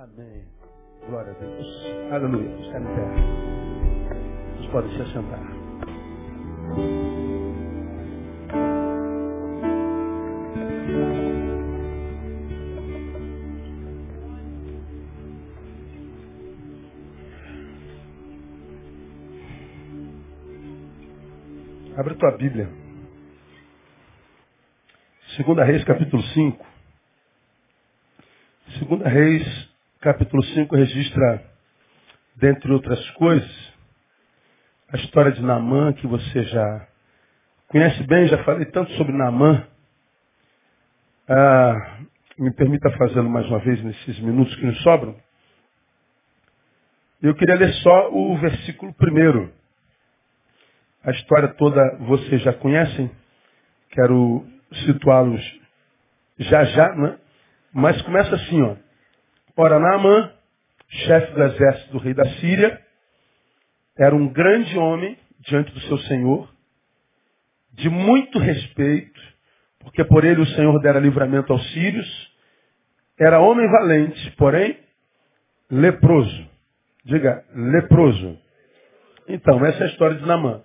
Amém. Glória a Deus. Aleluia. Está em pé. Vocês podem se assentar. Abre tua Bíblia. Segunda Reis, capítulo 5. Segunda Reis, capítulo 5, registra, dentre outras coisas, a história de Naamã, que você já conhece bem, já falei tanto sobre Naamã. Ah, me permita fazê-lo mais uma vez nesses minutos que nos sobram. Eu queria ler só o versículo primeiro. A história toda vocês já conhecem. Quero situá-los já já, né? Mas começa assim, ó. Ora, Naamã, chefe do exército do rei da Síria, era um grande homem diante do seu senhor, de muito respeito, porque por ele o Senhor dera livramento aos sírios. Era homem valente, porém leproso. Diga, leproso. Então, essa é a história de Naamã.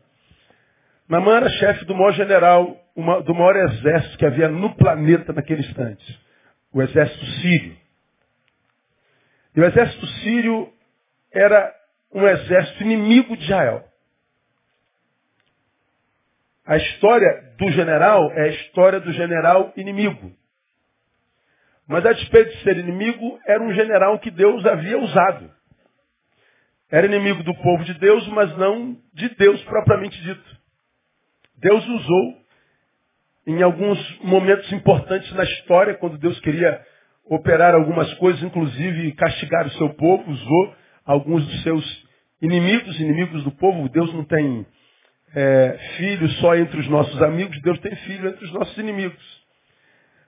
Naamã era chefe do maior general, uma, do maior exército que havia no planeta naquele instante. O exército sírio. E o exército sírio era um exército inimigo de Israel. A história do general é a história do general inimigo. Mas a despeito de ser inimigo, era um general que Deus havia usado. Era inimigo do povo de Deus, mas não de Deus propriamente dito. Deus usou em alguns momentos importantes na história, quando Deus queria operar algumas coisas, inclusive castigar o seu povo, usou alguns dos seus inimigos, inimigos do povo. Deus não tem é, filho só entre os nossos amigos, Deus tem filho entre os nossos inimigos.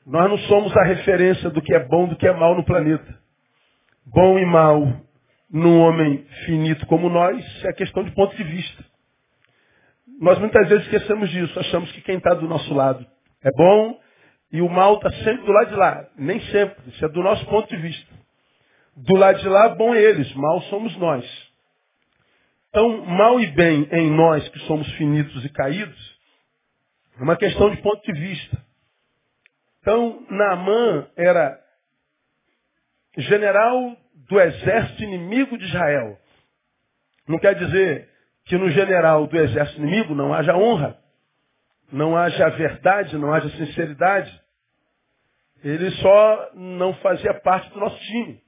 Nós não somos a referência do que é bom, do que é mal no planeta. Bom e mal num homem finito como nós é questão de ponto de vista. Nós muitas vezes esquecemos disso, achamos que quem está do nosso lado é bom e o mal está sempre do lado de lá. Nem sempre, isso é do nosso ponto de vista. Do lado de lá, bom é eles, mal somos nós. Então, mal e bem em nós que somos finitos e caídos, é uma questão de ponto de vista. Então, Naamã era general do exército inimigo de Israel. Não quer dizer que no general do exército inimigo não haja honra, não haja verdade, não haja sinceridade. Ele só não fazia parte do nosso time.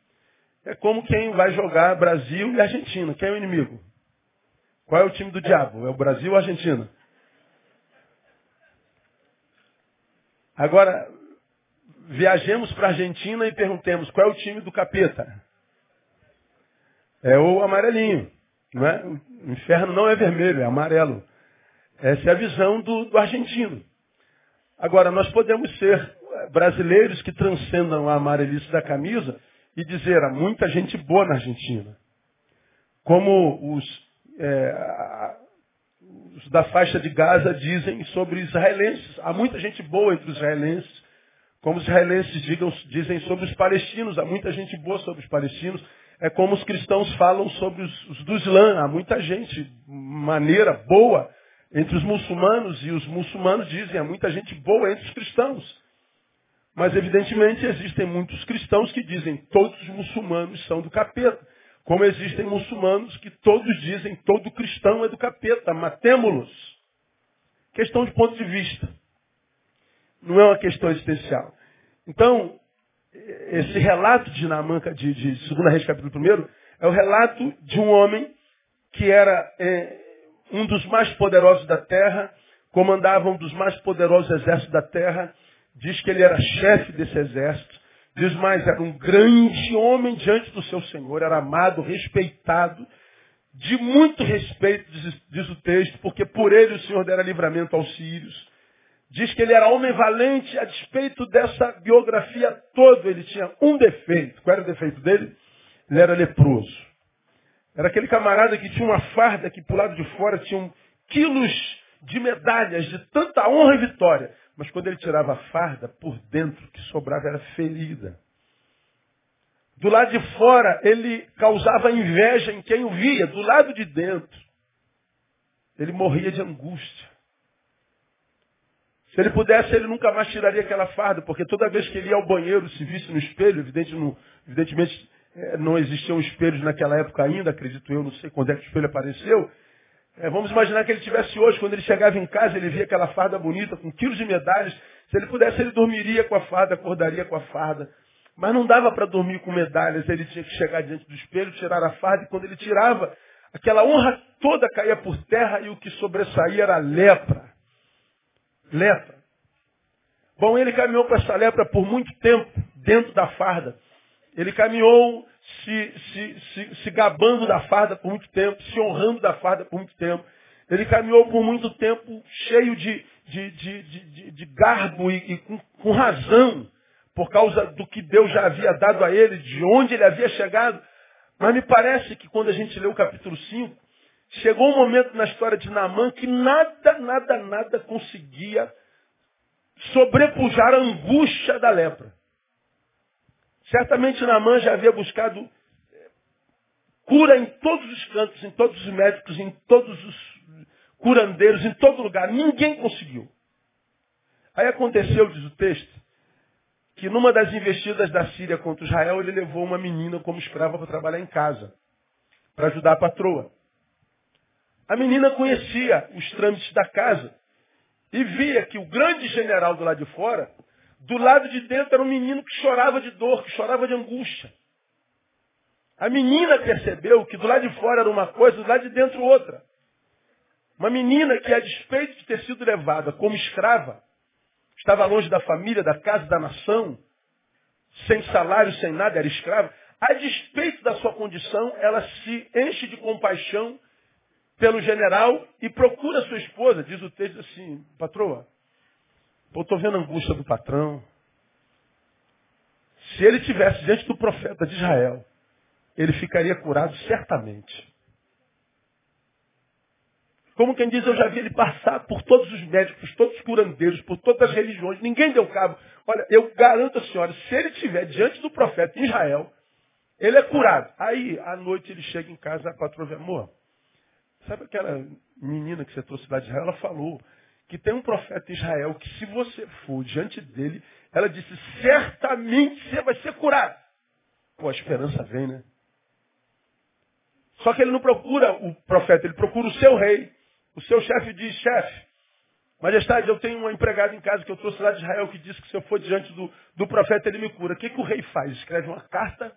É como quem vai jogar Brasil e Argentina. Quem é o inimigo? Qual é o time do diabo? É o Brasil ou a Argentina? Agora, viajemos para a Argentina e perguntemos qual é o time do capeta? É o amarelinho. Não é? O inferno não é vermelho, é amarelo. Essa é a visão do, do argentino. Agora, nós podemos ser brasileiros que transcendam a amarelice da camisa e dizer há muita gente boa na Argentina. Como os, é, os da faixa de Gaza dizem sobre israelenses. Há muita gente boa entre os israelenses. Como os israelenses digam, dizem sobre os palestinos. Há muita gente boa sobre os palestinos. É como os cristãos falam sobre os, os do Islã. Há muita gente maneira, boa entre os muçulmanos. E os muçulmanos dizem há muita gente boa entre os cristãos. Mas evidentemente existem muitos cristãos que dizem todos os muçulmanos são do capeta. Como existem muçulmanos que todos dizem todo cristão é do capeta. Matemos-los. Questão de ponto de vista. Não é uma questão existencial. Então, esse relato de Namanca, de, de 2 Reis capítulo 1, é o relato de um homem que era é, um dos mais poderosos da terra, comandava um dos mais poderosos exércitos da terra, diz que ele era chefe desse exército, diz mais, era um grande homem diante do seu Senhor, era amado, respeitado, de muito respeito, diz, diz o texto, porque por ele o Senhor dera livramento aos sírios. Diz que ele era homem valente, a despeito dessa biografia toda, ele tinha um defeito. Qual era o defeito dele? Ele era leproso. Era aquele camarada que tinha uma farda que por lado de fora tinha quilos de medalhas, de tanta honra e vitória. Mas quando ele tirava a farda, por dentro que sobrava era ferida. Do lado de fora, ele causava inveja em quem o via. Do lado de dentro, ele morria de angústia. Se ele pudesse, ele nunca mais tiraria aquela farda, porque toda vez que ele ia ao banheiro, se visse no espelho, evidentemente é, não existiam espelhos naquela época ainda, acredito eu, não sei quando é que o espelho apareceu. É, vamos imaginar que ele tivesse hoje, quando ele chegava em casa, ele via aquela farda bonita, com quilos de medalhas. Se ele pudesse, ele dormiria com a farda, acordaria com a farda. Mas não dava para dormir com medalhas, ele tinha que chegar diante do espelho, tirar a farda, e quando ele tirava, aquela honra toda caía por terra e o que sobressaía era lepra. Lepra. Bom, ele caminhou com essa lepra por muito tempo, dentro da farda. Ele caminhou se, se, se, se gabando da farda por muito tempo, se honrando da farda por muito tempo. Ele caminhou por muito tempo cheio de, de, de, de, de garbo e, e com, com, razão, por causa do que Deus já havia dado a ele, de onde ele havia chegado. Mas me parece que quando a gente lê o capítulo 5, chegou um momento na história de Naamã que nada, nada, nada conseguia sobrepujar a angústia da lepra. Certamente Naamã já havia buscado eh, cura em todos os cantos, em todos os médicos, em todos os curandeiros, em todo lugar. Ninguém conseguiu. Aí aconteceu, diz o texto, que numa das investidas da Síria contra Israel, ele levou uma menina como escrava para trabalhar em casa, para ajudar a patroa. A menina conhecia os trâmites da casa e via que o grande general do lado de fora do lado de dentro era um menino que chorava de dor, que chorava de angústia. A menina percebeu que do lado de fora era uma coisa, do lado de dentro outra. Uma menina que, a despeito de ter sido levada como escrava, estava longe da família, da casa, da nação, sem salário, sem nada, era escrava. A despeito da sua condição, ela se enche de compaixão pelo general e procura sua esposa. Diz o texto assim, patroa, Pô, estou vendo a angústia do patrão. Se ele tivesse diante do profeta de Israel, ele ficaria curado certamente. Como quem diz, eu já vi ele passar por todos os médicos, todos os curandeiros, por todas as religiões, ninguém deu cabo. Olha, eu garanto a senhora, se ele estiver diante do profeta em Israel, ele é curado. Aí, à noite, ele chega em casa, a patroa diz, amor, sabe aquela menina que você trouxe lá de Israel? Ela falou, que tem um profeta em Israel que se você for diante dele, ela disse, certamente você vai ser curado. Pô, a esperança vem, né? Só que ele não procura o profeta, ele procura o seu rei. O seu chefe diz, chefe, majestade, eu tenho uma empregada em casa que eu trouxe lá de Israel que disse que se eu for diante do, do profeta ele me cura. O que, que o rei faz? Escreve uma carta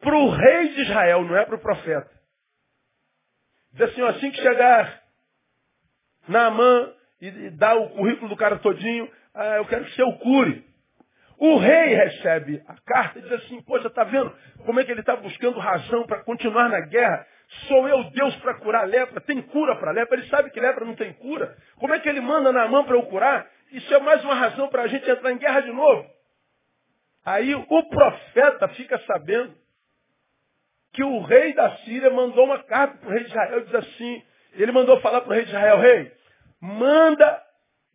para o rei de Israel, não é para o profeta. Diz assim, assim que chegar Naamã e, dá o currículo do cara todinho, ah, eu quero que você o cure. O rei recebe a carta e diz assim, poxa, tá vendo como é que ele está buscando razão para continuar na guerra? Sou eu Deus para curar lepra? Tem cura para lepra? Ele sabe que lepra não tem cura. Como é que ele manda na mão para eu curar? Isso é mais uma razão para a gente entrar em guerra de novo. Aí o profeta fica sabendo que o rei da Síria mandou uma carta para o rei de Israel e diz assim, ele mandou falar para o rei de Israel, rei, manda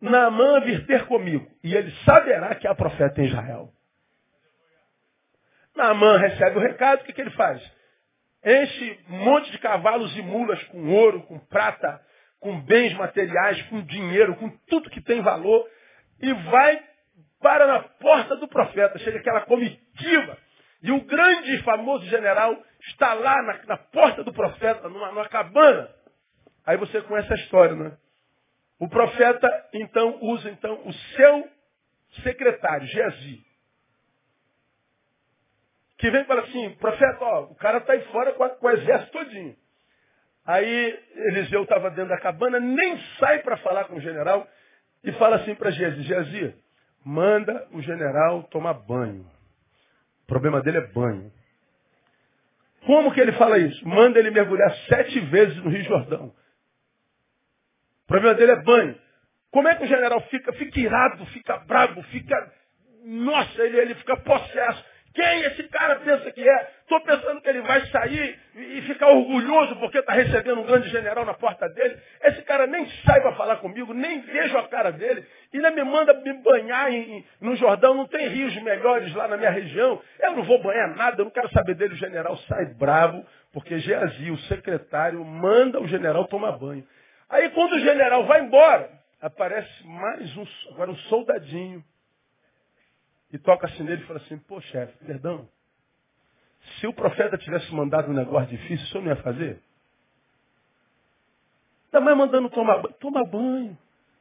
Naamã vir ter comigo, e ele saberá que há profeta em Israel. Naamã recebe o recado, o que, que ele faz? Enche um monte de cavalos e mulas com ouro, com prata, com bens materiais, com dinheiro, com tudo que tem valor, e vai para na porta do profeta. Chega aquela comitiva. E o grande e famoso general está lá na, na porta do profeta, numa, numa cabana. Aí você conhece a história, né? O profeta, então, usa então o seu secretário, Gezi. Que vem e fala assim, profeta, ó, o cara está aí fora com, a, com o exército todinho. Aí Eliseu estava dentro da cabana, nem sai para falar com o general e fala assim para Gezi, Gezi, manda o general tomar banho. O problema dele é banho. Como que ele fala isso? Manda ele mergulhar sete vezes no Rio Jordão. O problema dele é banho. Como é que o general fica? Fica irado, fica bravo, fica. Nossa, ele, ele fica possesso. Quem esse cara pensa que é? Estou pensando que ele vai sair e ficar orgulhoso porque está recebendo um grande general na porta dele. Esse cara nem sai para falar comigo, nem vejo a cara dele. E ainda me manda me banhar em, no Jordão. Não tem rios melhores lá na minha região. Eu não vou banhar nada, eu não quero saber dele. O general sai bravo porque Geazi, o secretário, manda o general tomar banho. Aí quando o general vai embora, aparece mais um, agora um soldadinho e toca assim nele e fala assim, pô chefe, perdão. Se o profeta tivesse mandado um negócio difícil, o senhor não ia fazer? Ainda mais mandando tomar banho. Toma banho.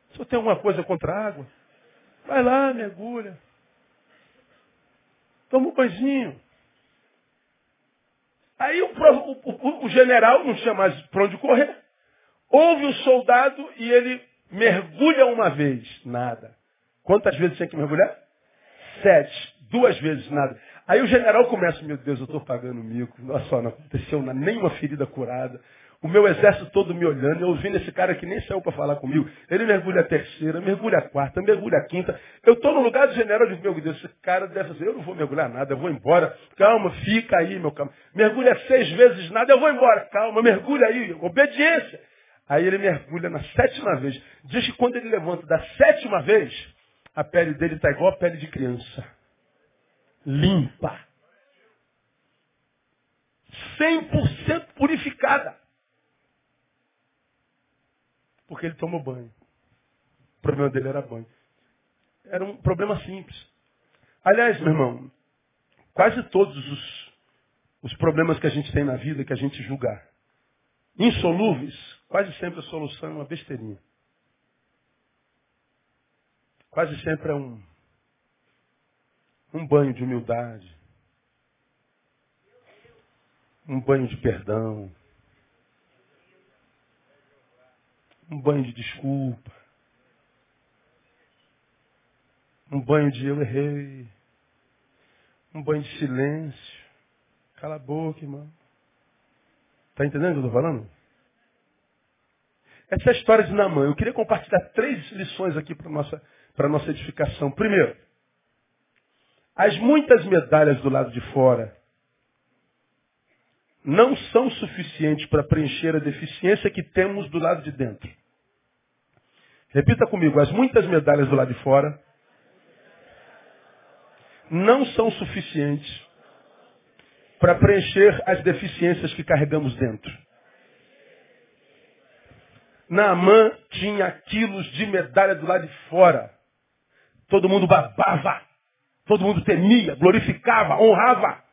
Se senhor tem alguma coisa contra a água, vai lá, mergulha. Toma um banhozinho. Aí o, o, o, o general não tinha mais para onde correr. Ouve o soldado e ele mergulha uma vez. Nada. Quantas vezes tinha que mergulhar? Sete. Duas vezes nada. Aí o general começa, meu Deus, eu estou pagando mico. Nossa, só, não aconteceu nenhuma ferida curada. O meu exército todo me olhando, eu ouvindo esse cara que nem saiu para falar comigo. Ele mergulha a terceira, mergulha a quarta, mergulha a quinta. Eu estou no lugar do general, eu digo, meu Deus, esse cara deve dizer, eu não vou mergulhar nada, eu vou embora. Calma, fica aí, meu calma. Mergulha seis vezes nada, eu vou embora. Calma, mergulha aí, obediência. Aí ele mergulha na sétima vez. Diz que quando ele levanta da sétima vez, a pele dele está igual a pele de criança. Limpa. 100% purificada. Porque ele tomou banho. O problema dele era banho. Era um problema simples. Aliás, meu irmão, quase todos os, os problemas que a gente tem na vida, que a gente julga insolúveis, quase sempre a solução é uma besteirinha. Quase sempre é um, um banho de humildade, um banho de perdão, um banho de desculpa, um banho de eu errei, um banho de silêncio. Cala a boca, irmão. Está entendendo o que eu estou falando? Essa é a história de Namã. Eu queria compartilhar três lições aqui para a nossa nossa edificação. Primeiro, as muitas medalhas do lado de fora não são suficientes para preencher a deficiência que temos do lado de dentro. Repita comigo, as muitas medalhas do lado de fora não são suficientes para preencher as deficiências que carregamos dentro. Naamã tinha quilos de medalha do lado de fora. Todo mundo babava. Todo mundo temia, glorificava, honrava.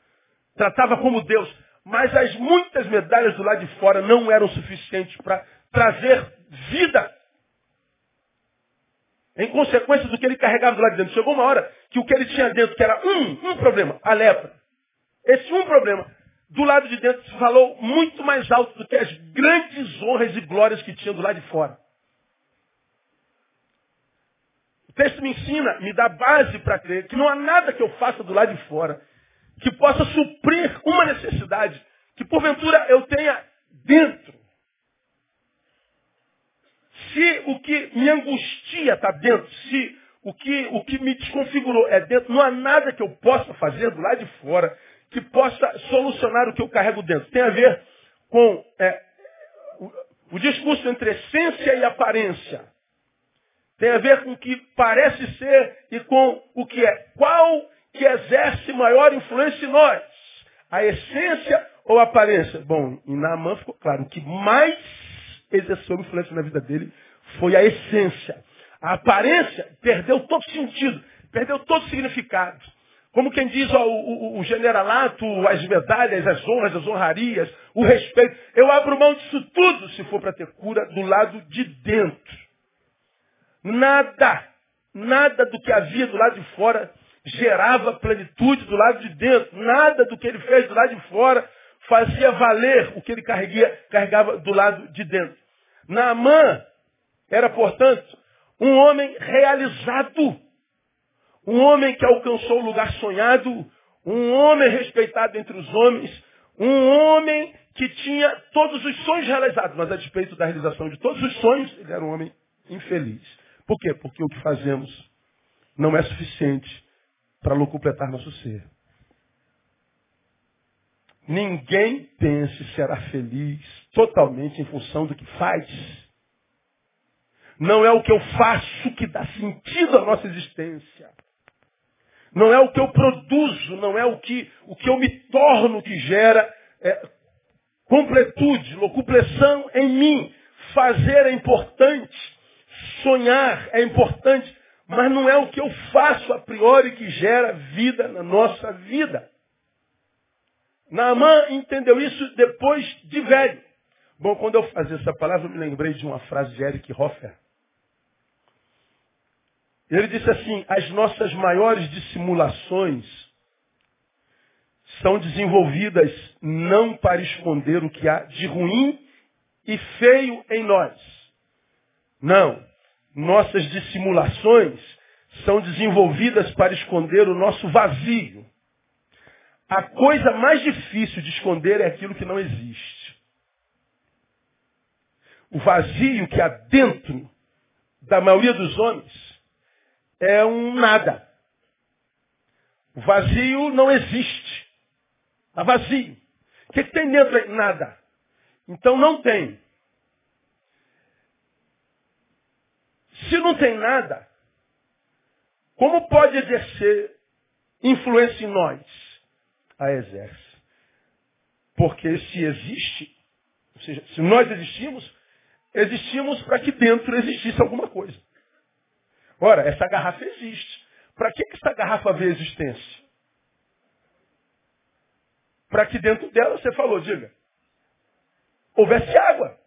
Tratava como Deus. Mas as muitas medalhas do lado de fora não eram suficientes para trazer vida. Em consequência do que ele carregava do lado de dentro. Chegou uma hora que o que ele tinha dentro, que era um, um problema, a lepra. Esse um problema, do lado de dentro, falou muito mais alto do que as grandes honras e glórias que tinha do lado de fora texto me ensina, me dá base para crer que não há nada que eu faça do lado de fora que possa suprir uma necessidade que porventura eu tenha dentro. Se o que me angustia está dentro, se o que, o que me desconfigurou é dentro, não há nada que eu possa fazer do lado de fora que possa solucionar o que eu carrego dentro. Tem a ver com é, o, o discurso entre essência e aparência. Tem a ver com o que parece ser e com o que é. Qual que exerce maior influência em nós? A essência ou a aparência? Bom, em Naamã ficou claro. Que mais exerceu influência na vida dele foi a essência. A aparência perdeu todo sentido, perdeu todo significado. Como quem diz ó, o, o, o, generalato, as medalhas, as honras, as honrarias, o respeito. Eu abro mão disso tudo se for para ter cura do lado de dentro. Nada, nada do que havia do lado de fora gerava plenitude do lado de dentro. Nada do que ele fez do lado de fora fazia valer o que ele carregia, carregava do lado de dentro. Naamã era, portanto, um homem realizado. Um homem que alcançou o lugar sonhado. Um homem respeitado entre os homens. Um homem que tinha todos os sonhos realizados. Mas a despeito da realização de todos os sonhos, ele era um homem infeliz. Por quê? Porque o que fazemos não é suficiente para completar nosso ser. Ninguém pense será feliz totalmente em função do que faz. Não é o que eu faço que dá sentido à nossa existência. Não é o que eu produzo, não é o que, o que eu me torno que gera é, completude, locupleção em mim. Fazer é importante, sonhar é importante, mas não é o que eu faço a priori que gera vida na nossa vida. Naamã entendeu isso depois de velho. Bom, quando eu fazia essa palavra, eu me lembrei de uma frase de Eric Hoffer. Ele disse assim: as nossas maiores dissimulações são desenvolvidas não para esconder o que há de ruim e feio em nós. Não. Nossas dissimulações são desenvolvidas para esconder o nosso vazio. A coisa mais difícil de esconder é aquilo que não existe. O vazio que há dentro da maioria dos homens é um nada. O vazio não existe. Está vazio. O que, que tem dentro aí? Nada. Então não tem. Se não tem nada, como pode exercer influência em nós? A exerce. Porque se existe, ou seja, se nós existimos, existimos para que dentro existisse alguma coisa. Ora, essa garrafa existe. Para que, que essa garrafa vê existência? Para que dentro dela, você falou, diga, houvesse água.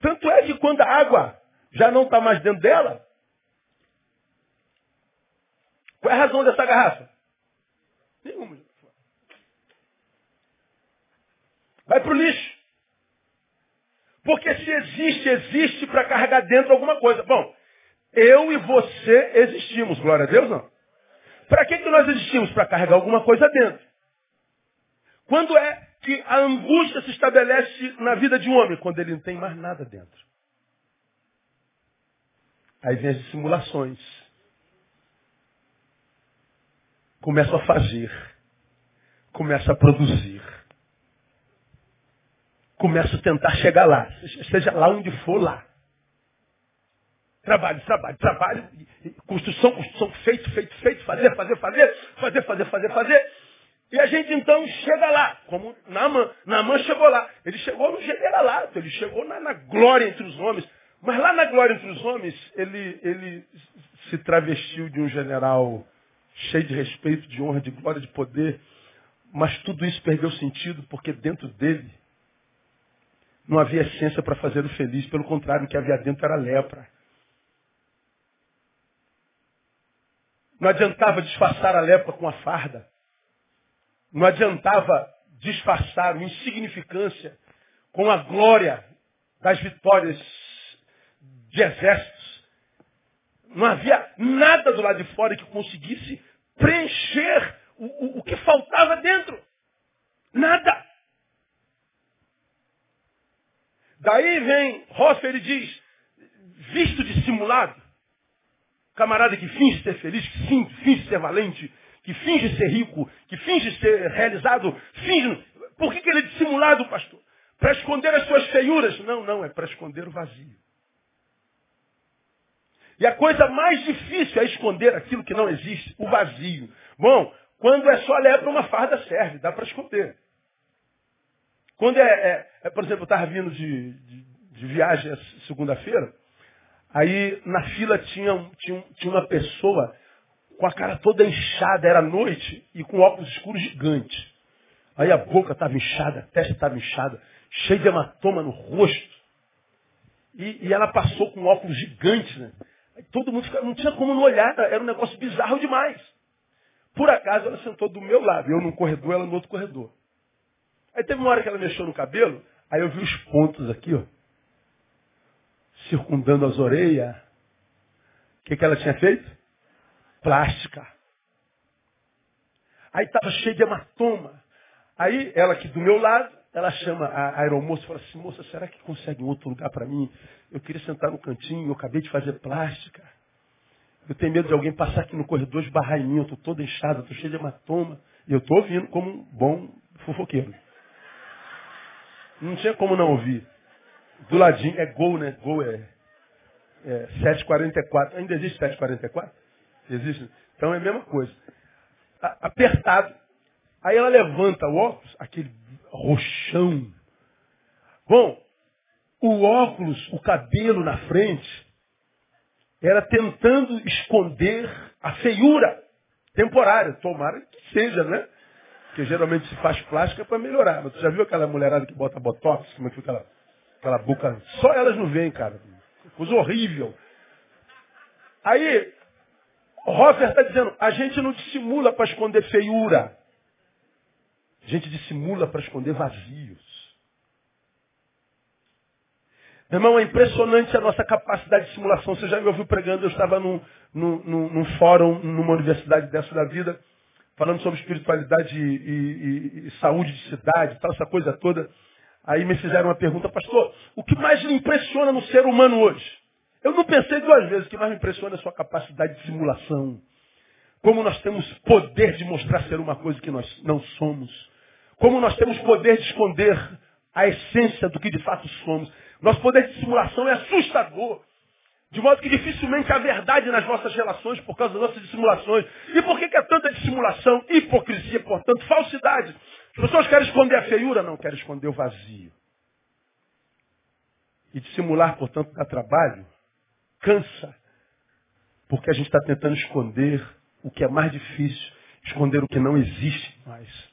Tanto é que quando a água já não está mais dentro dela, qual é a razão dessa garrafa? Nenhuma. Vai para o lixo. Porque se existe, existe para carregar dentro alguma coisa. Bom, eu e você existimos, glória a Deus não. Para que, que nós existimos? Para carregar alguma coisa dentro. Quando é que a angústia se estabelece na vida de um homem? Quando ele não tem mais nada dentro. Aí vem as dissimulações. Começa a fazer. Começa a produzir. Começa a tentar chegar lá. Seja lá onde for lá. Trabalho, trabalho, trabalho, construção, construção, feito, feito, feito, fazer, fazer, fazer, fazer, fazer, fazer, fazer. E a gente então chega lá, como Naaman. Naaman chegou lá. Ele chegou no generalato, ele chegou na, na, glória entre os homens. Mas lá na glória entre os homens, ele, ele se travestiu de um general cheio de respeito, de honra, de glória, de poder. Mas tudo isso perdeu sentido porque dentro dele não havia essência para fazer o feliz. Pelo contrário, o que havia dentro era lepra. Não adiantava disfarçar a lepra com a farda. Não adiantava disfarçar a insignificância com a glória das vitórias de exércitos. Não havia nada do lado de fora que conseguisse preencher o, o, o que faltava dentro. Nada. Daí vem Hoffer e diz, visto dissimulado, Camarada que finge ser feliz, que finge ser valente, que finge ser rico, que finge ser realizado, finge. Por que, que ele é dissimulado, pastor? Para esconder as suas feiuras? Não, não, é para esconder o vazio. E a coisa mais difícil é esconder aquilo que não existe, o vazio. Bom, quando é só lepra, uma farda serve, dá para esconder. Quando é, é, é, por exemplo, eu estava vindo de, de, de viagem segunda-feira, Aí na fila tinha, tinha, tinha uma pessoa com a cara toda inchada, era noite, e com óculos escuros gigante. Aí a boca estava inchada, a testa estava inchada, cheia de hematoma no rosto. E, e, ela passou com óculos gigante, né? Aí todo mundo ficava, não tinha como não olhar, era um negócio bizarro demais. Por acaso ela sentou do meu lado, eu num corredor, ela no outro corredor. Aí teve uma hora que ela mexeu no cabelo, aí eu vi os pontos aqui, ó circundando as orelhas. O que, que ela tinha feito? Plástica. Aí estava cheio de hematoma. Aí ela aqui do meu lado, ela chama a aeromoça e fala assim, moça, será que consegue um outro lugar para mim? Eu queria sentar no cantinho, eu acabei de fazer plástica. Eu tenho medo de alguém passar aqui no corredor, esbarrar em mim, eu estou toda inchada, estou cheio de hematoma. E eu estou ouvindo como um bom fofoqueiro. Não tinha como não ouvir. Do ladinho, é gol, né? Gol é, é 744. Ainda existe 744? Existe. Então é a mesma coisa. A, apertado. Aí ela levanta o óculos, aquele roxão. Bom, o óculos, o cabelo na frente, era tentando esconder a feiura temporária. Tomara que seja, né? Porque geralmente se faz plástica para melhorar. Mas tu já viu aquela mulherada que bota botox? Como é que fica aquela, aquela boca? Só elas não veem, cara. Coisa horrível. Aí, Hoffer está dizendo, a gente não dissimula para esconder feiura. A gente dissimula para esconder vazios. Meu irmão, é impressionante a nossa capacidade de simulação. Você já me ouviu pregando, eu estava num, num, num fórum, numa universidade dessa da vida, falando sobre espiritualidade e, e, e, saúde de cidade, tal, essa coisa toda. Aí me fizeram uma pergunta, pastor, o que mais lhe impressiona no ser humano hoje? Eu não pensei duas vezes, o que mais me impressiona é a sua capacidade de simulação. Como nós temos poder de mostrar ser uma coisa que nós não somos. Como nós temos poder de esconder a essência do que de fato somos. Nosso poder de simulação é assustador. De modo que dificilmente há verdade nas nossas relações por causa das nossas dissimulações. E por que, que é tanta dissimulação? Hipocrisia, portanto, falsidade. As pessoas querem esconder a feiura, não querem esconder o vazio. E dissimular, portanto, dá trabalho, cansa. Porque a gente está tentando esconder o que é mais difícil, esconder o que não existe mais.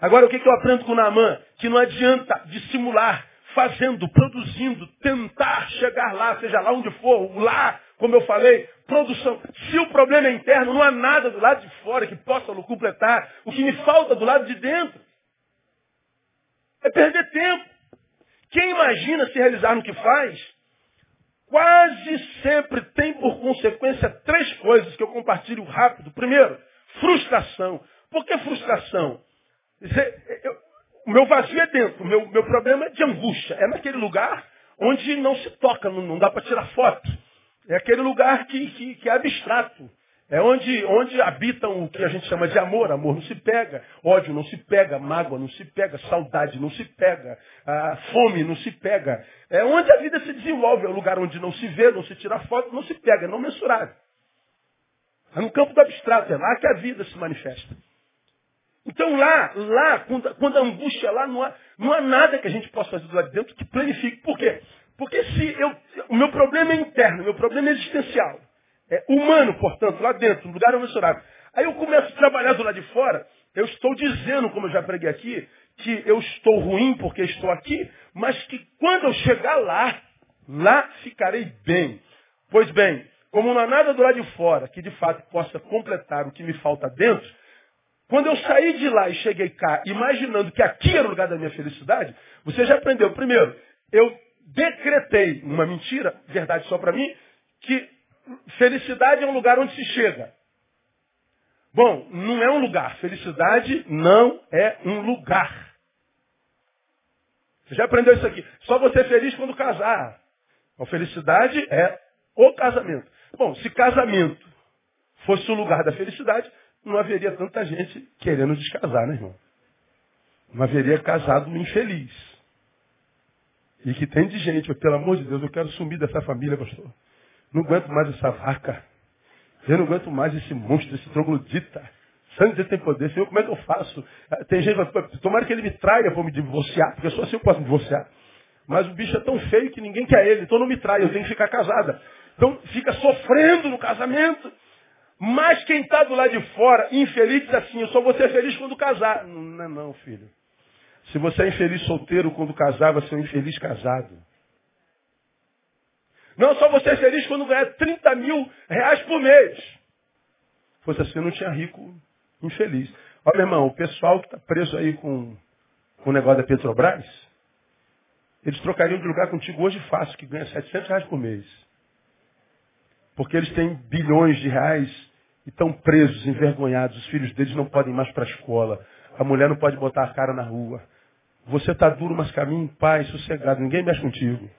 Agora, o que, que eu aprendo com Naamã? Que não adianta dissimular, fazendo, produzindo, tentar chegar lá, seja lá onde for, lá, como eu falei, produção. Se o problema é interno, não há nada do lado de fora que possa completar o que me falta do lado de dentro. É perder tempo. Quem imagina se realizar no que faz, quase sempre tem por consequência três coisas que eu compartilho rápido. Primeiro, frustração. Por que frustração? O meu vazio é dentro, o meu, meu problema é de angústia. É naquele lugar onde não se toca, não, não dá para tirar foto. É aquele lugar que, que, que, é abstrato. É onde, onde habitam o que a gente chama de amor. Amor não se pega, ódio não se pega, mágoa não se pega, saudade não se pega, fome não se pega. É onde a vida se desenvolve, é o lugar onde não se vê, não se tira foto, não se pega, é não mensurável. É no campo do abstrato, é lá que a vida se manifesta. Então lá, lá, quando, quando a angústia lá, não há, não há nada que a gente possa fazer lá de dentro que planifique. Por quê? Porque se eu, o meu problema é interno, o meu problema é existencial. É humano, portanto, lá dentro, no lugar mensurável. Aí eu começo a trabalhar do lado de fora, eu estou dizendo, como eu já preguei aqui, que eu estou ruim porque estou aqui, mas que quando eu chegar lá, lá ficarei bem. Pois bem, como não há nada do lado de fora que de fato possa completar o que me falta dentro, quando eu saí de lá e cheguei cá, imaginando que aqui era o lugar da minha felicidade, você já aprendeu. Primeiro, eu decretei uma mentira, verdade só para mim, que felicidade é um lugar onde se chega. Bom, não é um lugar. Felicidade não é um lugar. Você já aprendeu isso aqui. Só você é feliz quando casar. A felicidade é o casamento. Bom, se casamento fosse o lugar da felicidade, não haveria tanta gente querendo descasar, né, irmão? Não haveria casado infeliz. E que tem de gente, pelo amor de Deus, eu quero sumir dessa família, pastor. Não aguento mais essa vaca. Eu não aguento mais esse monstro, esse troglodita. Sangue tem poder. Senhor, como é que eu faço? Ah, tem gente que tomara que ele me traia para me divorciar, porque só assim eu posso me divorciar. Mas o bicho é tão feio que ninguém quer ele, então não me trai, eu tenho que ficar casada. Então fica sofrendo no casamento. Mas quem está do lado de fora, infeliz, diz assim, eu só vou ser feliz quando casar. Não é não, filho. Se você é infeliz solteiro quando casar, você é um infeliz casado. Não, só você é feliz quando ganhar 30 mil reais por mês. Fosse assim, não tinha rico infeliz. Olha, meu irmão, o pessoal que está preso aí com, com o negócio da Petrobras, eles trocariam de lugar contigo hoje fácil, que ganha 700 reais por mês. Porque eles têm bilhões de reais e estão presos, envergonhados. Os filhos deles não podem ir mais para a escola. A mulher não pode botar a cara na rua. Você está duro, mas caminha em paz, sossegado. Ninguém mexe contigo.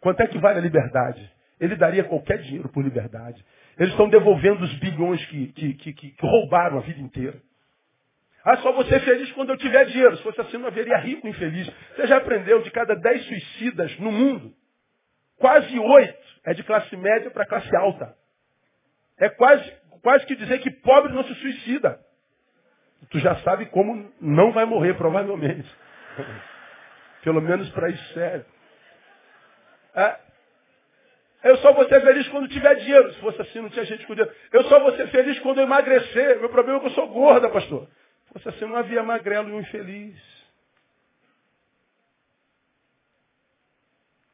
Quanto é que vale a liberdade? Ele daria qualquer dinheiro por liberdade. Eles estão devolvendo os bilhões que, que, que, que roubaram a vida inteira. Ah, só ser feliz quando eu tiver dinheiro. Se fosse assim, não haveria rico infeliz. Você já aprendeu, de cada dez suicidas no mundo, quase oito é de classe média para classe alta. É quase, quase que dizer que pobre não se suicida. Tu já sabe como não vai morrer, provavelmente. Pelo menos para isso serve. É, eu só vou ser feliz quando tiver dinheiro. Se fosse assim, não tinha gente com dinheiro. Eu só vou ser feliz quando eu emagrecer. Meu problema é que eu sou gorda, pastor. Se fosse assim, não havia magrelo e um infeliz.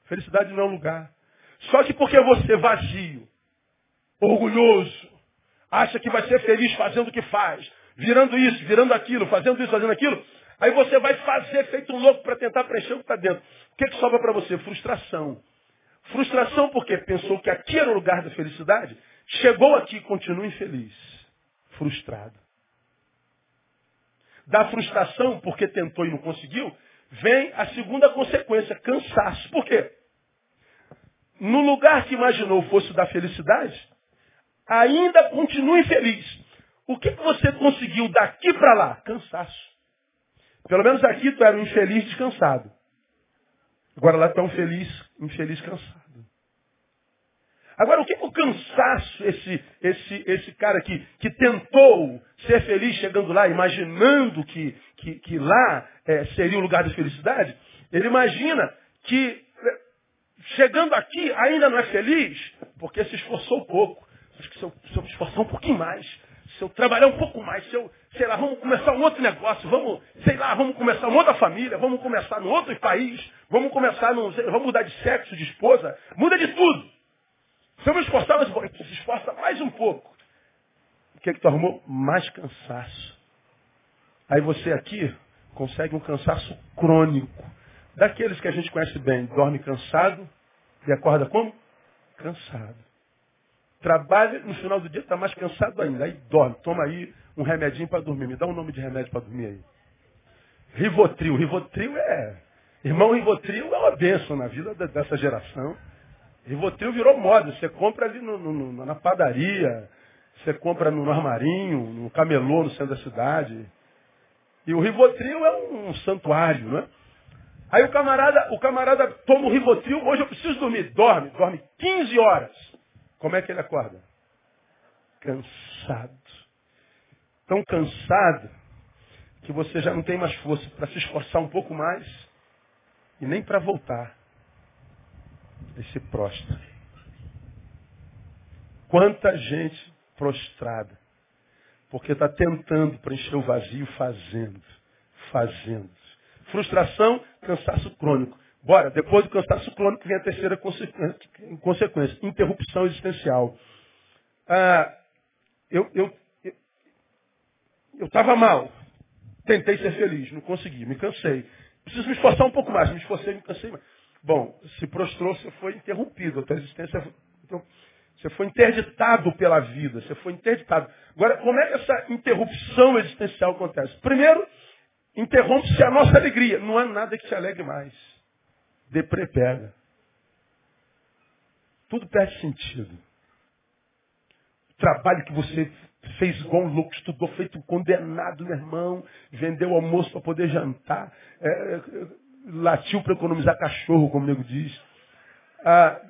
Felicidade não é um lugar. Só que porque você é vazio, orgulhoso, acha que vai ser feliz fazendo o que faz, virando isso, virando aquilo, fazendo isso, fazendo aquilo, aí você vai fazer feito um louco para tentar preencher o que está dentro. O que, que sobra para você? Frustração. Frustração porque pensou que aqui era o lugar da felicidade, chegou aqui e continua infeliz, frustrado. Da frustração porque tentou e não conseguiu, vem a segunda consequência, cansaço. Por quê? No lugar que imaginou fosse da felicidade, ainda continua infeliz. O que, que você conseguiu daqui para lá? Cansaço. Pelo menos aqui tu era um infeliz descansado. Agora lá tu é um feliz, infeliz cansado. Agora, o que, que o cansaço, esse, esse, esse cara que, que tentou ser feliz chegando lá, imaginando que, que, que lá é, seria o lugar de felicidade, ele imagina que é, chegando aqui ainda não é feliz, porque se esforçou pouco. Acho que se eu, se eu esforçar um pouquinho mais, se eu trabalhar um pouco mais, se eu, sei lá, vamos começar um outro negócio, vamos, sei lá, vamos começar uma outra família, vamos começar num outro país, vamos começar num, vamos mudar de sexo, de esposa, muda de tudo. Se eu me esforçar um pouco, se esforça mais um pouco. O que é que tu arrumou? Mais cansaço. Aí você aqui consegue um cansaço crônico. Daqueles que a gente conhece bem, dorme cansado e acorda como? Cansado. Trabalha, no final do dia está mais cansado ainda. Aí dorme. Toma aí um remedinho para dormir. Me dá um nome de remédio para dormir aí. Rivotril. Rivotril é... Irmão, Rivotril é uma bênção na vida dessa geração. Rivotril virou moda. Você compra ali no, no, na padaria, você compra no armarinho, no camelô no centro da cidade. E o Rivotril é um santuário, né? Aí o camarada, o camarada toma o Rivotril, hoje eu preciso dormir. Dorme, dorme 15 horas. Como é que ele acorda? Cansado. Tão cansado que você já não tem mais força para se esforçar um pouco mais e nem para voltar. Ele se prostra. Quanta gente prostrada. Porque está tentando preencher o vazio fazendo. Fazendo. Frustração, cansaço crônico. Bora, depois do cansaço crônico vem a terceira consequência. Interrupção existencial. Ah, eu estava eu, eu, eu mal. Tentei ser feliz, não consegui, me cansei. Preciso me esforçar um pouco mais. Me esforcei, me cansei mais. Bom, se prostrou, você foi interrompido. A tua existência. Então, você foi interditado pela vida. Você foi interditado. Agora, como é que essa interrupção existencial acontece? Primeiro, interrompe-se a nossa alegria. Não há nada que te alegre mais. Deprê pega. Tudo perde sentido. O trabalho que você fez igual um louco, estudou, feito um condenado, meu irmão, vendeu almoço para poder jantar. É, é latiu para economizar cachorro, como o nego diz. Ah,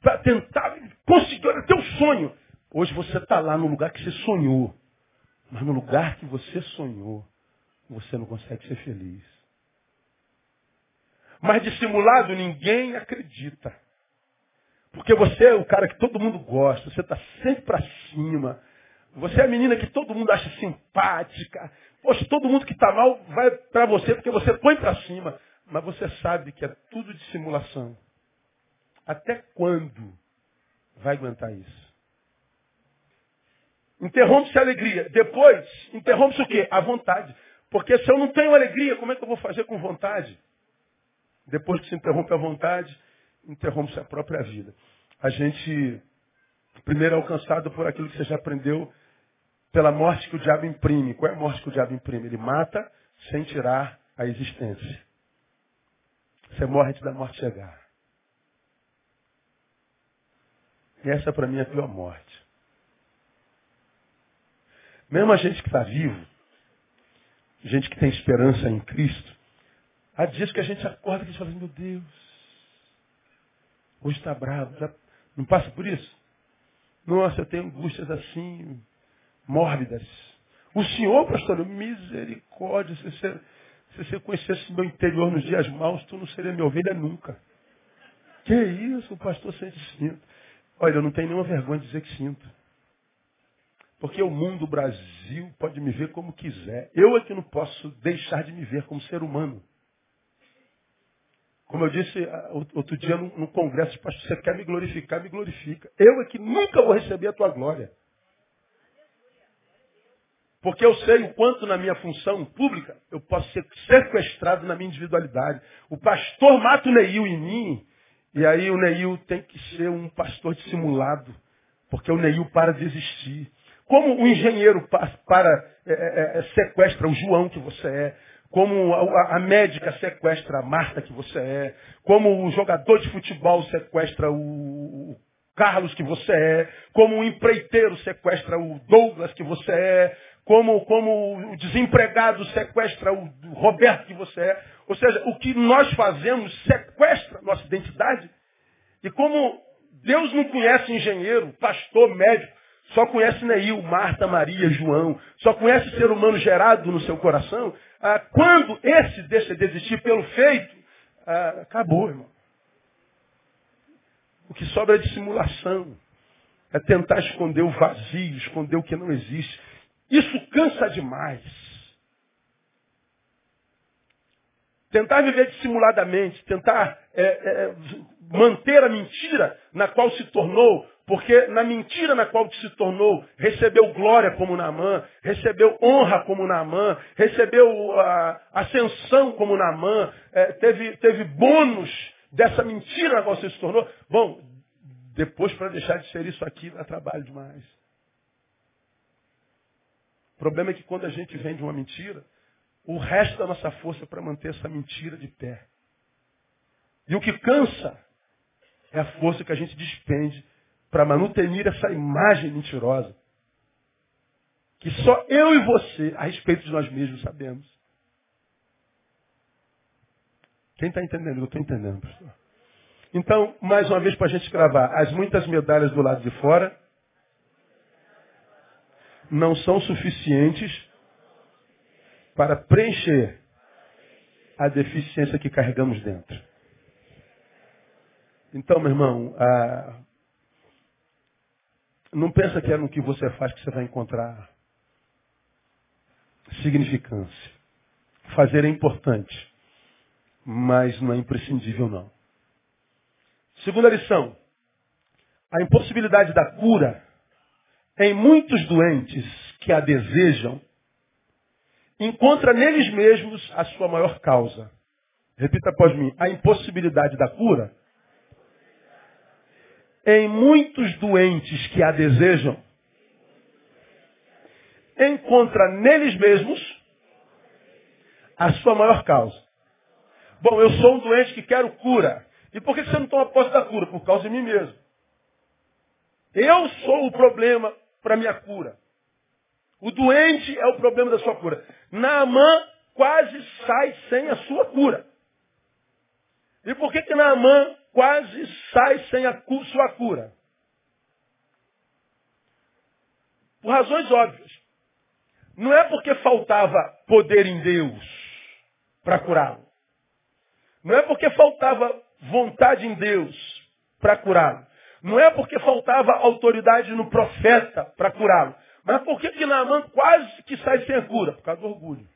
para tentar conseguir o teu sonho. Hoje você está lá no lugar que você sonhou. Mas no lugar que você sonhou, você não consegue ser feliz. Mas dissimulado, ninguém acredita. Porque você é o cara que todo mundo gosta, você está sempre para cima. Você é a menina que todo mundo acha simpática. Poxa, todo mundo que está mal vai para você porque você põe para cima. Mas você sabe que é tudo de simulação. Até quando vai aguentar isso? Interrompe-se a alegria. Depois, interrompe-se o quê? A vontade. Porque se eu não tenho alegria, como é que eu vou fazer com vontade? Depois que se interrompe a vontade, interrompe-se a própria vida. A gente, primeiro, é alcançado por aquilo que você já aprendeu pela morte que o diabo imprime. Qual é a morte que o diabo imprime? Ele mata sem tirar a existência. Você morre antes da morte chegar. E essa para mim é a pior morte. Mesmo a gente que está vivo, gente que tem esperança em Cristo, há dias que a gente acorda e fala, meu Deus, hoje está bravo, já não passa por isso? Nossa, eu tenho angústias assim, mórbidas. O Senhor, pastor, misericórdia, se você, se você conhecesse meu interior nos dias maus, tu não seria minha ovelha nunca. Que isso, o pastor sente sinto. Olha, eu não tenho nenhuma vergonha de dizer que sinto. Porque o mundo, o Brasil, pode me ver como quiser. Eu é que não posso deixar de me ver como ser humano. Como eu disse ah, outro dia no, congresso, pastor, você quer me glorificar, me glorifica. Eu é que nunca vou receber a tua glória. Porque eu sei o quanto na minha função pública eu posso ser sequestrado na minha individualidade. O pastor mata o Neil em mim, e aí o Neil tem que ser um pastor dissimulado, porque o Neil para de existir. Como o engenheiro para, para é, é, é, sequestra o João que você é, como a, a, médica sequestra a Marta que você é, como o jogador de futebol sequestra o, o Carlos que você é, como o empreiteiro sequestra o Douglas que você é, como, como o desempregado sequestra o Roberto que você é. Ou seja, o que nós fazemos sequestra nossa identidade. E como Deus não conhece engenheiro, pastor, médico, só conhece Neil, Marta, Maria, João, só conhece ser humano gerado no seu coração, ah, quando esse deixa de existir pelo feito, ah, acabou, irmão. O que sobra é dissimulação. É tentar esconder o vazio, esconder o que não existe. Isso cansa demais. Tentar viver dissimuladamente, tentar é, é, manter a mentira na qual se tornou porque na mentira na qual se tornou, recebeu glória como Naamã, recebeu honra como Naamã, recebeu ascensão como Naamã, é, teve, teve bônus dessa mentira na qual se tornou. Bom, depois para deixar de ser isso aqui dá trabalho demais. O problema é que quando a gente vende uma mentira, o resto da nossa força é para manter essa mentira de pé. E o que cansa é a força que a gente despende para manutenir essa imagem mentirosa. Que só eu e você, a respeito de nós mesmos, sabemos. Quem está entendendo? Eu estou entendendo, pastor. Então, mais uma vez para a gente gravar, as muitas medalhas do lado de fora não são suficientes para preencher a deficiência que carregamos dentro. Então, meu irmão, não pensa que é no que você faz que você vai encontrar significância. Fazer é importante, mas não é imprescindível não. Segunda lição. A impossibilidade da cura em muitos doentes que a desejam encontra neles mesmos a sua maior causa. Repita após mim. A impossibilidade da cura em muitos doentes que a desejam, encontra neles mesmos a sua maior causa. Bom, eu sou um doente que quero cura. E por que você não toma posse da cura? Por causa de mim mesmo. Eu sou o problema para minha cura. O doente é o problema da sua cura. Naamã quase sai sem a sua cura. E por que que Naamã quase sai sem a sua cura. Por razões óbvias. Não é porque faltava poder em Deus para curá-lo. Não é porque faltava vontade em Deus para curá-lo. Não é porque faltava autoridade no profeta para curá-lo. Mas por que que Naaman quase que sai sem a cura? Por causa do orgulho.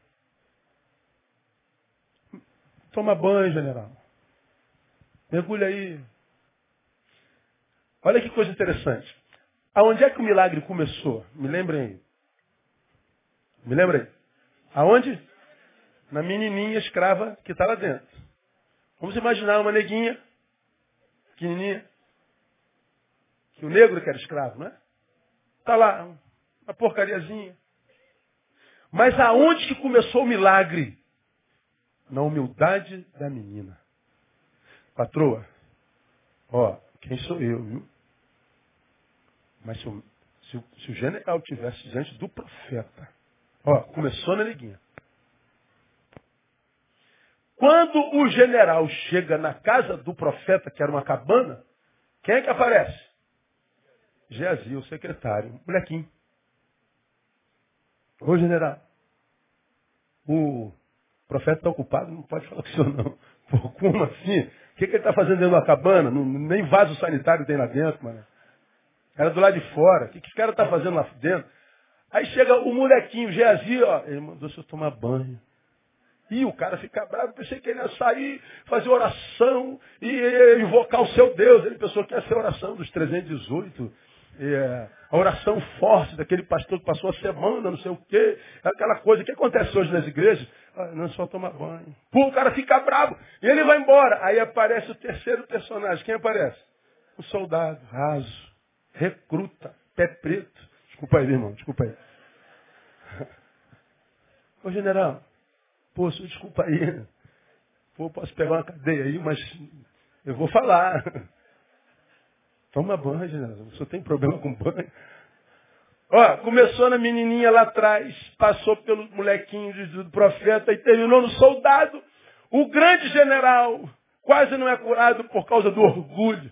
Toma banho, general. Mergulha aí. Olha que coisa interessante. Aonde é que o milagre começou? Me lembrem aí. Me lembrem. Aonde? Na menininha escrava que está lá dentro. Vamos imaginar uma neguinha, pequenininha, que o negro que era escravo, não é? Está lá, uma porcariazinha. Mas aonde que começou o milagre? Na humildade da menina. Patroa, ó, quem sou eu, viu? Mas se o, se, se o general tivesse diante do profeta, ó, começou na neguinha. Quando o general chega na casa do profeta, que era uma cabana, quem é que aparece? Geazi, o secretário, molequinho. Ô general, o profeta está ocupado, não pode falar com o senhor não. Pô, como assim? O que, que ele está fazendo dentro da cabana? Não, nem vaso sanitário tem lá dentro, mano. Era do lado de fora. O que, que esse cara está fazendo lá dentro? Aí chega o molequinho, Geazi, ó. Ele mandou o senhor tomar banho. E o cara fica bravo, pensei que ele ia sair, fazer oração e invocar o seu Deus. Ele pensou que ia ser oração dos 318. É, a oração forte daquele pastor que passou a semana, não sei o quê. Aquela coisa que acontece hoje nas igrejas. Ah, não, só tomar banho. Pô, o cara fica bravo e ele vai embora. Aí aparece o terceiro personagem. Quem aparece? O soldado, raso, recruta, pé preto. Desculpa aí, irmão, desculpa aí. Ô general, Pô, senhor, desculpa aí. Pô, posso pegar uma cadeia aí, mas eu vou falar. Toma banho. O senhor tem problema com banho? Ó, começou na menininha lá atrás, passou pelo molequinho do profeta e terminou no soldado. O grande general quase não é curado por causa do orgulho.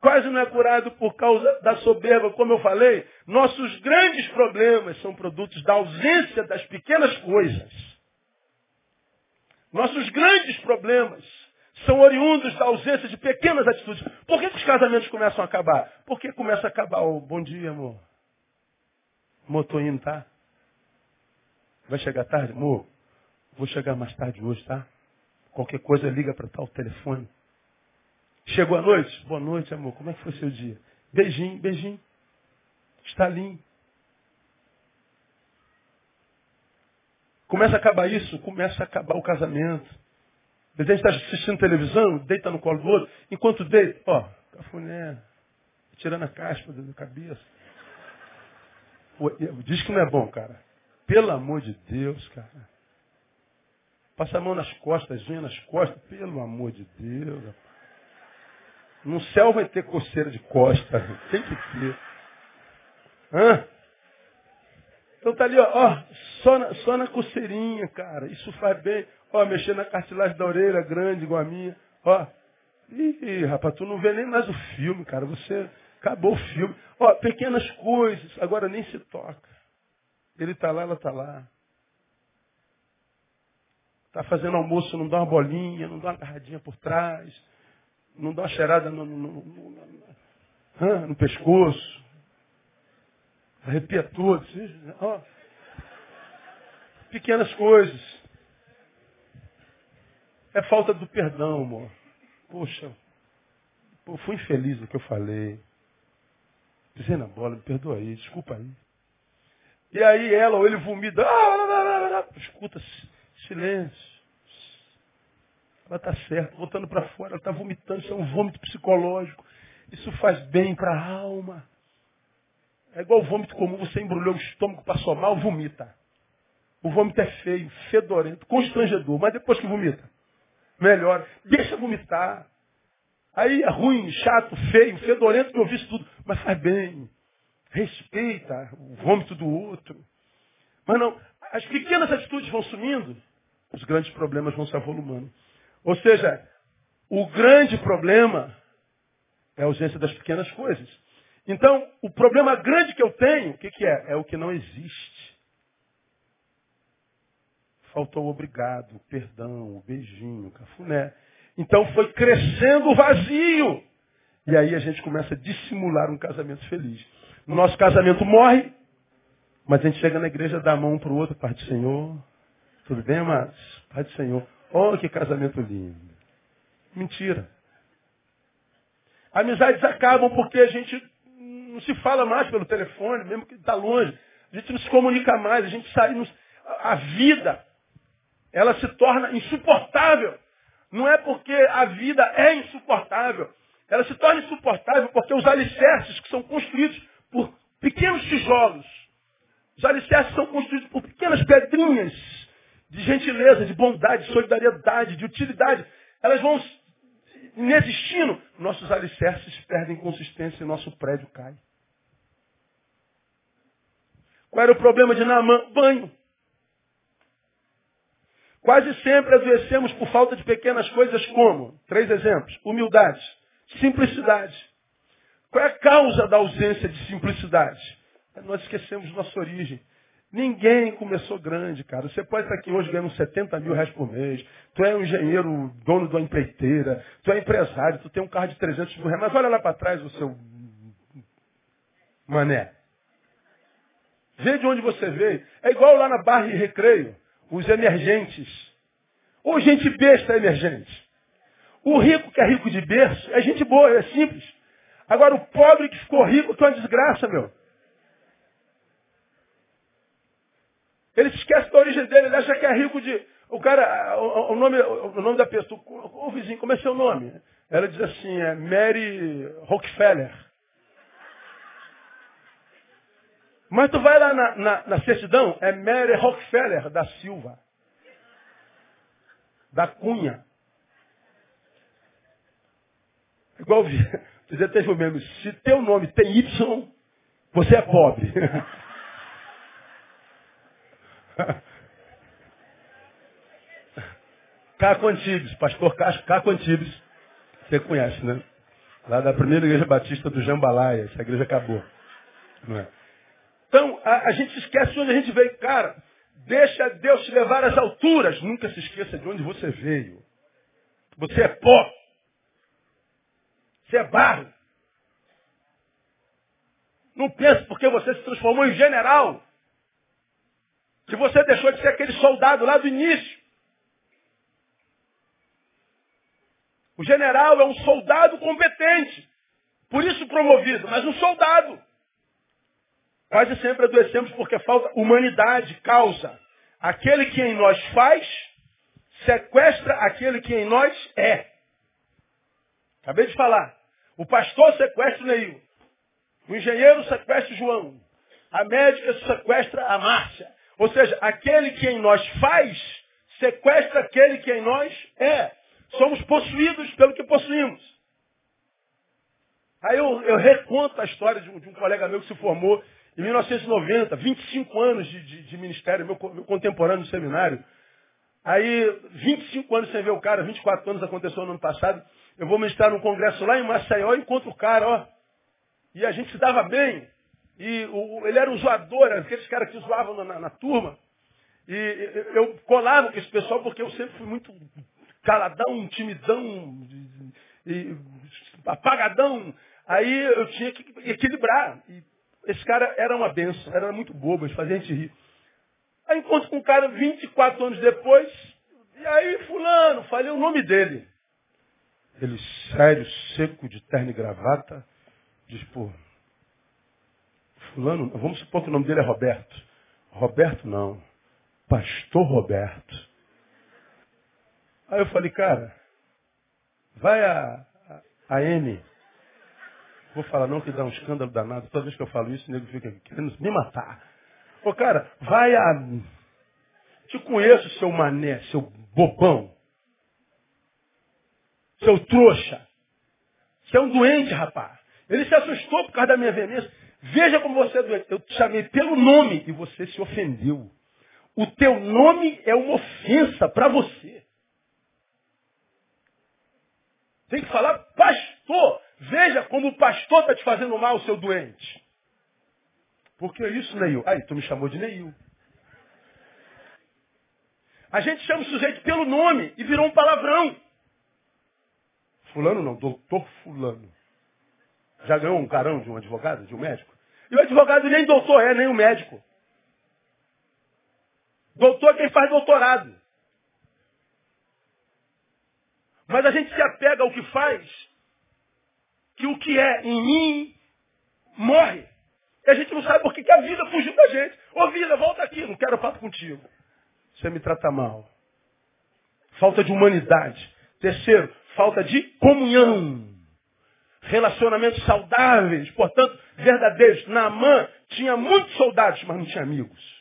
Quase não é curado por causa da soberba, como eu falei. Nossos grandes problemas são produtos da ausência das pequenas coisas. Nossos grandes problemas são oriundos da ausência de pequenas atitudes. Por que, que os casamentos começam a acabar? Porque começa a acabar o bom dia, amor. Amor, indo, tá? Vai chegar tarde? Amor, vou chegar mais tarde hoje, tá? Qualquer coisa liga para tal telefone. Chegou a noite? Boa noite, amor. Como é que foi seu dia? Beijinho, beijinho. Estalinho. Começa a acabar isso, começa a acabar o casamento. Gente está assistindo televisão, deita no colo do outro, enquanto deita, ó, cafuné, tirando a caspa da cabeça. Diz que não é bom, cara. Pelo amor de Deus, cara. Passa a mão nas costas, unha nas costas, pelo amor de Deus. No céu vai ter coceira de costa, tem que ter. Hã? Então tá ali, ó, ó só, na, só na coceirinha, cara. Isso faz bem. Ó, mexer na cartilagem da orelha grande igual a minha. Ó. Ih, rapaz, tu não vê nem mais o filme, cara. Você acabou o filme. Ó, pequenas coisas, agora nem se toca. Ele tá lá, ela tá lá. Tá fazendo almoço, não dá uma bolinha, não dá uma agarradinha por trás, não dá uma cheirada no, no, no, no, no pescoço. Arrepia tudo. Ó. Pequenas coisas. É falta do perdão, amor. Poxa, pô, fui infeliz no que eu falei. Pisei na bola, me perdoa aí, desculpa aí. E aí ela ou ele vomita. Ah, escuta, silêncio. Ela está certa, voltando para fora, ela está vomitando, isso é um vômito psicológico. Isso faz bem para a alma. É igual o vômito comum, você embrulhou o estômago, passou mal, vomita. O vômito é feio, fedorento, constrangedor, mas depois que vomita, melhor. Deixa vomitar. Aí é ruim, chato, feio, fedorento, eu vi tudo, mas faz bem. Respeita o vômito do outro. Mas não, as pequenas atitudes vão sumindo, os grandes problemas vão se avolumando. Ou seja, o grande problema é a ausência das pequenas coisas. Então, o problema grande que eu tenho, o que, que é? É o que não existe. Faltou o obrigado, o perdão, o beijinho, o cafuné. Então foi crescendo o vazio. E aí a gente começa a dissimular um casamento feliz. O nosso casamento morre, mas a gente chega na igreja, dá a mão para o outro, Pai do Senhor. Tudo bem, amados? Pai do Senhor. Olha que casamento lindo. Mentira. Amizades acabam porque a gente não se fala mais pelo telefone, mesmo que está longe. A gente não se comunica mais, a gente sai. No... A vida, ela se torna insuportável. Não é porque a vida é insuportável. Ela se torna insuportável porque os alicerces que são construídos por pequenos tijolos, os alicerces são construídos por pequenas pedrinhas de gentileza, de bondade, de solidariedade, de utilidade. Elas vão inexistindo, nossos alicerces perdem consistência e nosso prédio cai. Qual era o problema de Naamã? Banho. Quase sempre adoecemos por falta de pequenas coisas como, três exemplos, humildade, simplicidade. Qual é a causa da ausência de simplicidade? Nós esquecemos nossa origem. Ninguém começou grande, cara. Você pode estar aqui hoje ganhando 70 mil reais por mês. Tu é um engenheiro, dono de uma empreiteira. Tu é empresário, tu tem um carro de 300 mil reais. Mas olha lá para trás o seu mané. Vê de onde você veio. É igual lá na Barra e Recreio, os emergentes. Ou gente besta emergente. O rico que é rico de berço é gente boa, é simples. Agora o pobre que ficou rico que é uma desgraça, meu. Ele se esquece da origem dele, ele acha que é rico de. O cara, o, o nome, o nome da pessoa, o, o, vizinho, como é seu nome? Ela diz assim, é Mary Rockefeller. Mas tu vai lá na, na, na certidão, é Mary Rockefeller da Silva. Da Cunha. Igual teve o mesmo. Se teu nome tem Y, você é pobre. Caco Antibes, pastor Caco Antibes. Você conhece, né? Lá da primeira igreja batista do Jambalaya. Essa igreja acabou. Não é? Então, a, a gente esquece onde a gente veio. Cara, deixa Deus te levar às alturas. Nunca se esqueça de onde você veio. Você é pó. Você é barro. Não pense porque você se transformou em general. Que você deixou de ser aquele soldado lá do início. O general é um soldado competente. Por isso promovido, mas um soldado. Quase sempre adoecemos porque falta humanidade, causa. Aquele que em nós faz, sequestra aquele que em nós é. Acabei de falar. O pastor sequestra o Neil. O engenheiro sequestra o João. A médica sequestra a Márcia. Ou seja, aquele que em nós faz, sequestra aquele que em nós é. Somos possuídos pelo que possuímos. Aí eu, eu reconto a história de um, de um colega meu que se formou em 1990, 25 anos de, de, de ministério, meu, meu, contemporâneo no seminário. Aí, 25 anos sem ver o cara, 24 anos aconteceu no ano passado. Eu vou ministrar num congresso lá em Maceió, encontro o cara, ó. E a gente se dava bem. E o, ele era um zoador, aqueles caras que zoavam na, na, turma. E eu colava com esse pessoal porque eu sempre fui muito caladão, timidão, e, apagadão. Aí eu tinha que equilibrar. E esse cara era uma benção, era muito bobo, fazia a gente rir. Aí encontro com um cara 24 anos depois, e aí fulano, falei o nome dele. Ele sério, seco, de terno e gravata, diz, pô, fulano, vamos supor que o nome dele é Roberto. Roberto não, pastor Roberto. Aí eu falei, cara, vai a, a, a M Vou falar não que dá um escândalo danado. Toda vez que eu falo isso, o nego fica querendo me matar. Ô cara, vai a. Te conheço, seu mané, seu bobão. Seu trouxa. Você é um doente, rapaz. Ele se assustou por causa da minha veemência. Veja como você é doente. Eu te chamei pelo nome e você se ofendeu. O teu nome é uma ofensa para você. Tem que falar, pastor. Veja como o pastor está te fazendo mal, seu doente. Por que isso, Neil? Aí, tu me chamou de Neil. A gente chama o sujeito pelo nome e virou um palavrão. Fulano não, doutor fulano. Já ganhou um carão de um advogado, de um médico? E o advogado nem doutor é, nem o um médico. Doutor é quem faz doutorado. Mas a gente se apega ao que faz que o que é em mim morre. E a gente não sabe por que a vida fugiu da gente. Ô vida, volta aqui, não quero papo contigo. Você me trata mal. Falta de humanidade. Terceiro, falta de comunhão. Relacionamentos saudáveis, portanto, verdadeiros. Naamã tinha muitos soldados, mas não tinha amigos.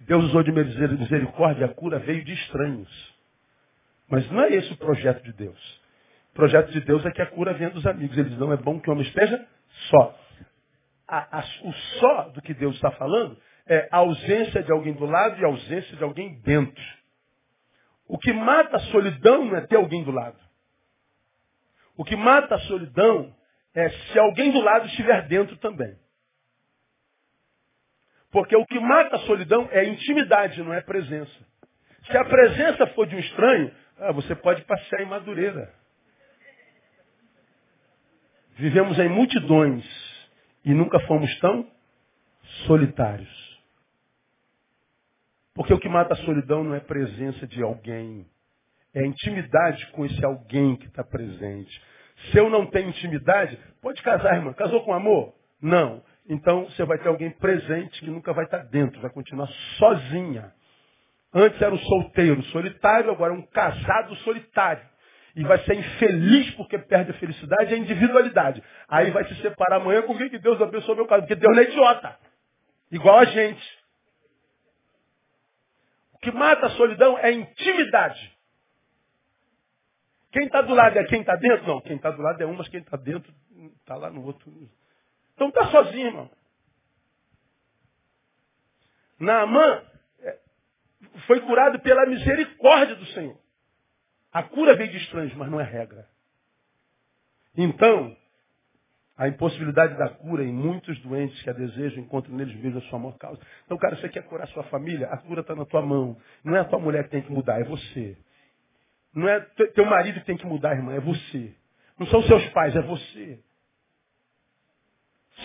Deus usou de misericórdia, a cura veio de estranhos. Mas não é esse o projeto de Deus. O projeto de Deus é que a cura venha dos amigos. Ele diz, não é bom que o homem esteja só. A, a, o só do que Deus está falando é a ausência de alguém do lado e a ausência de alguém dentro. O que mata a solidão não é ter alguém do lado. O que mata a solidão é se alguém do lado estiver dentro também. Porque o que mata a solidão é a intimidade, não é presença. Se a presença for de um estranho, ah, você pode passear em Madureira. Vivemos em multidões e nunca fomos tão solitários. Porque o que mata a solidão não é presença de alguém, é intimidade com esse alguém que está presente. Se eu não tenho intimidade, pode casar, irmã. Casou com amor? Não. Então você vai ter alguém presente que nunca vai estar dentro, vai continuar sozinha. Antes era um solteiro solitário, agora é um casado solitário. E vai ser infeliz porque perde a felicidade e a individualidade. Aí vai se separar amanhã com quem que Deus abençoe meu caso. Porque Deus não é idiota. Igual a gente. O que mata a solidão é a intimidade. Quem está do lado é quem está dentro? Não, quem está do lado é um, mas quem está dentro está lá no outro. Então está sozinho, irmão. Naamã é, foi curado pela misericórdia do Senhor. A cura veio de estranhos, mas não é regra. Então, a impossibilidade da cura em muitos doentes que a desejam encontram neles mesmos a sua maior causa. Então, cara, você quer curar sua família? A cura está na tua mão. Não é a tua mulher que tem que mudar, é você. Não é teu marido que tem que mudar, irmã, é você. Não são seus pais, é você.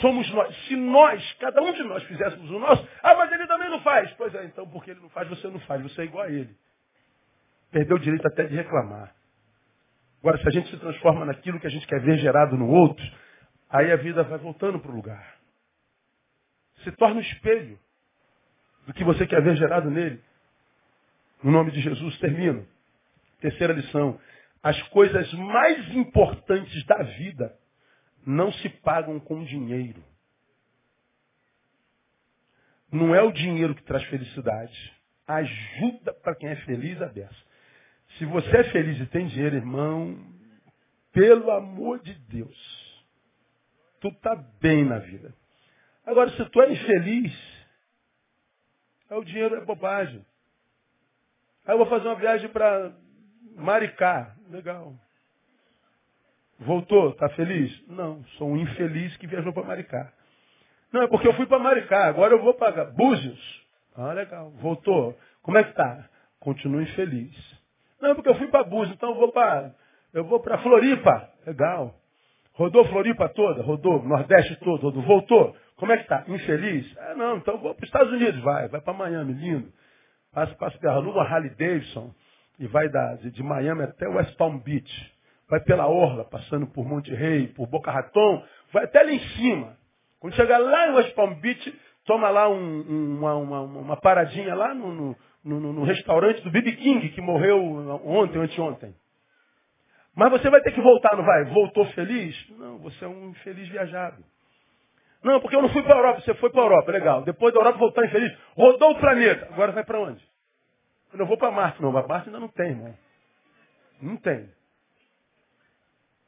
Somos nós. Se nós, cada um de nós fizéssemos o nosso, ah, mas ele também não faz. Pois é, então porque ele não faz, você não faz, você é igual a ele. Perdeu o direito até de reclamar. Agora, se a gente se transforma naquilo que a gente quer ver gerado no outro, aí a vida vai voltando para o lugar. Se torna um espelho do que você quer ver gerado nele. No nome de Jesus, termino. Terceira lição. As coisas mais importantes da vida não se pagam com dinheiro. Não é o dinheiro que traz felicidade. Ajuda para quem é feliz a beça. Se você é feliz e tem dinheiro, irmão, pelo amor de Deus, tu está bem na vida. Agora, se tu é infeliz, o dinheiro é bobagem. Aí eu vou fazer uma viagem para Maricá. Legal. Voltou? Está feliz? Não, sou um infeliz que viajou para Maricá. Não, é porque eu fui para Maricá, agora eu vou para Búzios. Ah, legal. Voltou. Como é que tá? Continuo infeliz. Não, é porque eu fui para Búzios, então eu vou para eu vou para Floripa. Legal. Rodou Floripa toda? Rodou. Nordeste todo? Rodou. Voltou. Como é que tá? Infeliz? Ah, não, então vou para os Estados Unidos. Vai, vai para Miami, lindo. Passa, passa pela Lua Harley Davidson e vai de, Miami até West Palm Beach. Vai pela Orla, passando por Monte Rei, por Boca Raton, vai até lá em cima. Quando chegar lá em West Palm Beach, toma lá um, um, uma, uma, uma, paradinha lá no, no, no, no restaurante do B.B. King, que morreu ontem, anteontem. Mas você vai ter que voltar, não vai? Voltou feliz? Não, você é um infeliz viajado. Não, porque eu não fui para a Europa. Você foi para a Europa, legal. Depois da Europa voltar infeliz. Rodou o planeta. Agora vai para onde? Eu não vou para Marte, não. Para Marte ainda não tem, irmão. Não tem.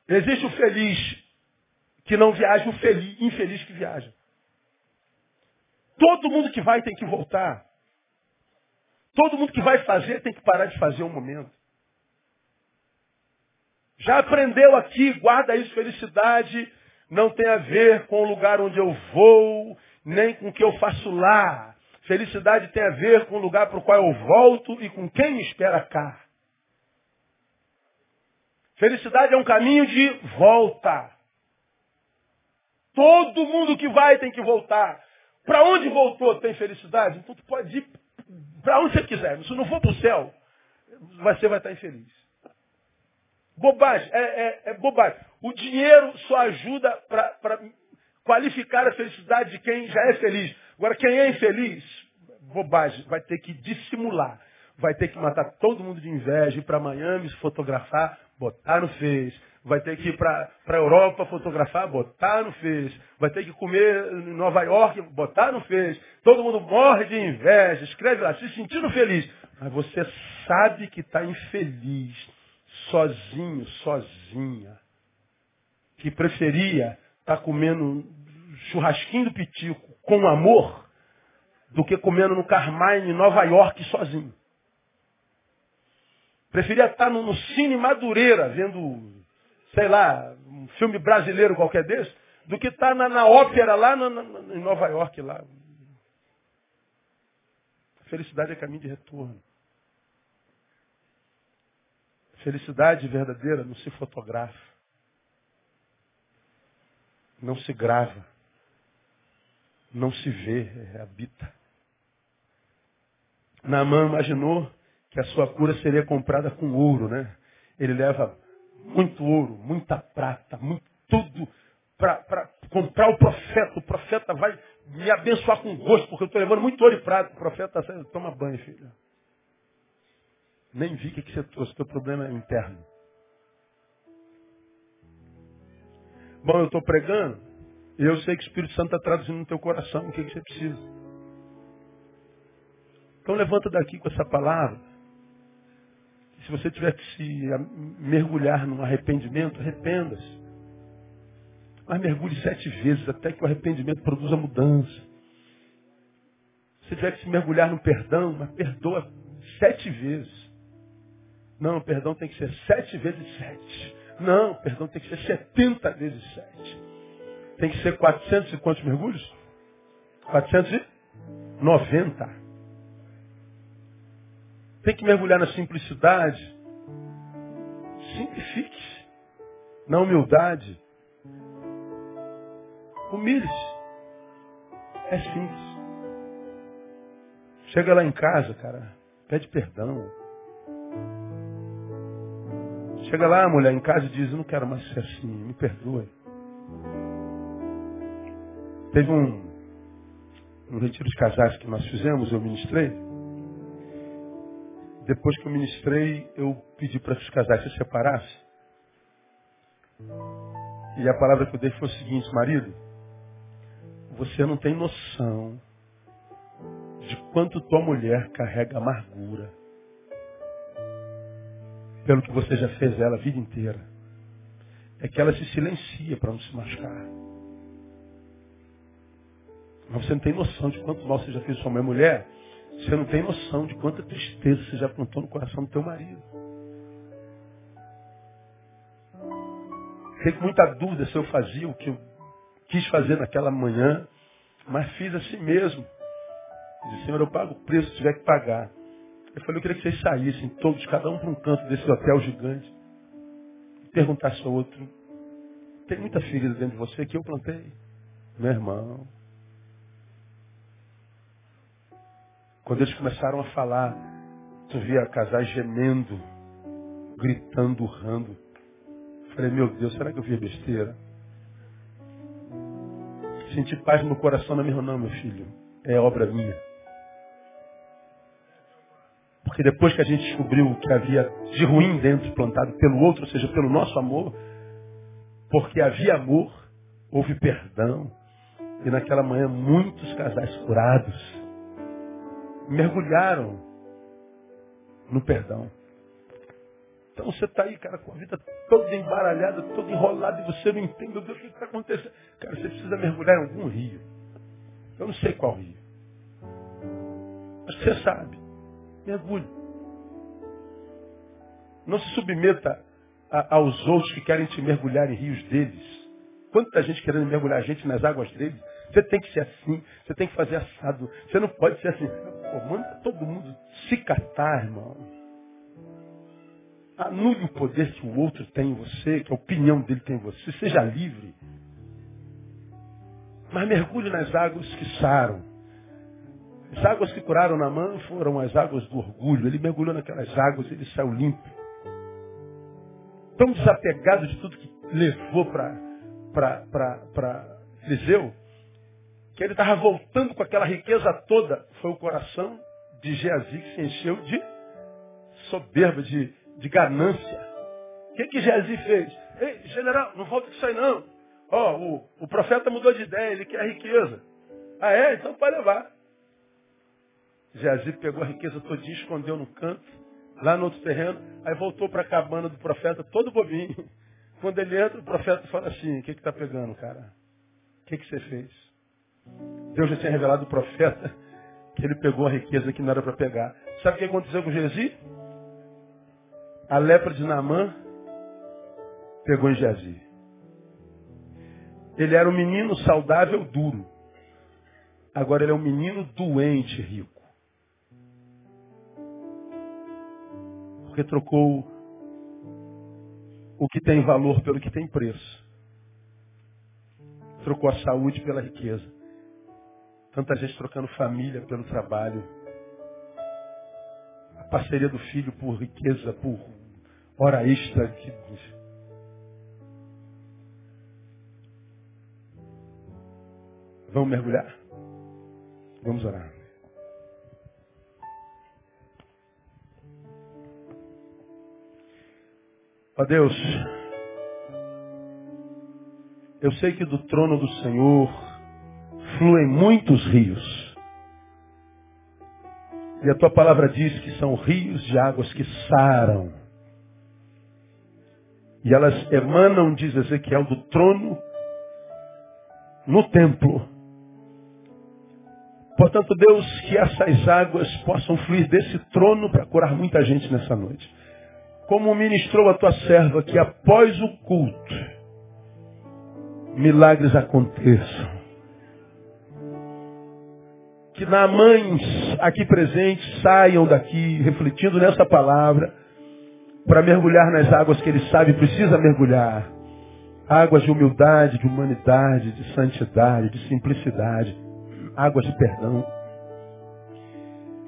Existe o feliz que não viaja, o feliz, infeliz que viaja. Todo mundo que vai tem que voltar. Todo mundo que vai fazer tem que parar de fazer um momento. Já aprendeu aqui, guarda isso, felicidade não tem a ver com o lugar onde eu vou, nem com o que eu faço lá. Felicidade tem a ver com o lugar para o qual eu volto e com quem me espera cá. Felicidade é um caminho de volta. Todo mundo que vai tem que voltar. Para onde voltou tem felicidade? Então tu pode ir para onde você quiser. Se não for para o céu, você vai estar infeliz. Bobagem, é, é, é bobagem. O dinheiro só ajuda para qualificar a felicidade de quem já é feliz. Agora, quem é infeliz, bobagem, vai ter que dissimular. Vai ter que matar todo mundo de inveja, ir para Miami se fotografar, botar no Face. Vai ter que ir para a Europa fotografar, botar no Face. Vai ter que comer em Nova York, botar no Face. Todo mundo morre de inveja, escreve lá, se sentindo feliz. Mas você sabe que está infeliz, sozinho, sozinha. Que preferia estar tá comendo churrasquinho do pitico com amor do que comendo no Carmine, em Nova York, sozinho. Preferia estar no, no Cine Madureira, vendo, sei lá, um filme brasileiro qualquer desse, do que estar na, na ópera lá no, no, em Nova York. lá. Felicidade é caminho de retorno. Felicidade verdadeira não se fotografa. Não se grava. Não se vê, é, habita. Naamã imaginou que a sua cura seria comprada com ouro, né? Ele leva muito ouro, muita prata, muito tudo para comprar o profeta. O profeta vai me abençoar com gosto, porque eu estou levando muito ouro e prata. O profeta toma banho, filho. Nem vi o que você trouxe, teu problema é interno. Bom, eu estou pregando, e eu sei que o Espírito Santo está traduzindo no teu coração o que, que você precisa. Então levanta daqui com essa palavra. Se você tiver que se mergulhar num arrependimento, arrependa-se. Mas mergulhe sete vezes até que o arrependimento produza mudança. Se tiver que se mergulhar no perdão, mas perdoa sete vezes. Não, perdão tem que ser sete vezes sete. Não, perdão tem que ser setenta vezes sete. Tem que ser quatrocentos e quantos mergulhos? Quatrocentos e noventa. Tem que mergulhar na simplicidade. Simplifique-se. Na humildade. Humilhe-se. É simples. Chega lá em casa, cara. Pede perdão. Chega lá, a mulher em casa e diz, eu não quero mais ser assim, me perdoe. Teve um, um retiro de casais que nós fizemos, eu ministrei. Depois que eu ministrei, eu pedi para que os casais se separassem. E a palavra que eu dei foi o seguinte, marido, você não tem noção de quanto tua mulher carrega amargura pelo que você já fez ela a vida inteira, é que ela se silencia para não se machucar. Mas você não tem noção de quanto mal você já fez sua mãe mulher. Você não tem noção de quanta tristeza você já plantou no coração do teu marido. Com muita dúvida se eu fazia o que eu quis fazer naquela manhã, mas fiz assim mesmo. Disse, Senhor, eu pago o preço que tiver que pagar. Eu falei, eu queria que vocês saíssem todos, cada um para um canto desse hotel gigante. E perguntasse ao outro, tem muita ferida dentro de você que eu plantei? Meu irmão. Quando eles começaram a falar, tu via casais gemendo, gritando, urrando. Falei, meu Deus, será que eu vi besteira? Senti paz no meu coração, não me não, meu filho. É obra minha. Porque depois que a gente descobriu o que havia de ruim dentro plantado pelo outro, ou seja, pelo nosso amor, porque havia amor, houve perdão. E naquela manhã muitos casais curados mergulharam no perdão. Então você está aí, cara, com a vida toda embaralhada, toda enrolada, e você não entende, meu Deus, o que está acontecendo? Cara, você precisa mergulhar em algum rio. Eu não sei qual rio. Mas você sabe. Mergulhe. Não se submeta a, aos outros que querem te mergulhar em rios deles. Quanta gente querendo mergulhar a gente nas águas deles. Você tem que ser assim, você tem que fazer assado. Você não pode ser assim. Pô, manda todo mundo se catar, irmão. Anule o poder que o outro tem em você, que a opinião dele tem em você. Seja livre. Mas mergulhe nas águas que saram. As águas que curaram na mão foram as águas do orgulho. Ele mergulhou naquelas águas, ele saiu limpo. Tão desapegado de tudo que levou para Eliseu, que ele estava voltando com aquela riqueza toda. Foi o coração de Geazi que se encheu de soberba, de, de ganância. O que, que Geazi fez? Ei, general, não volta com isso aí não. Ó, oh, o, o profeta mudou de ideia, ele quer riqueza. Ah é? Então pode levar. Geazi pegou a riqueza todinha, escondeu no canto, lá no outro terreno, aí voltou para a cabana do profeta, todo bobinho. Quando ele entra, o profeta fala assim, o que está pegando, cara? O que, que você fez? Deus já tinha revelado o profeta que ele pegou a riqueza que não era para pegar. Sabe o que aconteceu com Gezi? A lepra de Naamã pegou em Gezi. Ele era um menino saudável, duro. Agora ele é um menino doente, rico. Porque trocou o que tem valor pelo que tem preço. Trocou a saúde pela riqueza. Tanta gente trocando família pelo trabalho. A parceria do filho por riqueza, por hora extra. Que... Vamos mergulhar? Vamos orar. Ó Deus, eu sei que do trono do Senhor fluem muitos rios. E a tua palavra diz que são rios de águas que saram. E elas emanam, diz Ezequiel, do trono no templo. Portanto, Deus, que essas águas possam fluir desse trono para curar muita gente nessa noite como ministrou a tua serva, que após o culto, milagres aconteçam. Que na mães aqui presentes saiam daqui refletindo nessa palavra para mergulhar nas águas que ele sabe precisa mergulhar. Águas de humildade, de humanidade, de santidade, de simplicidade. Águas de perdão.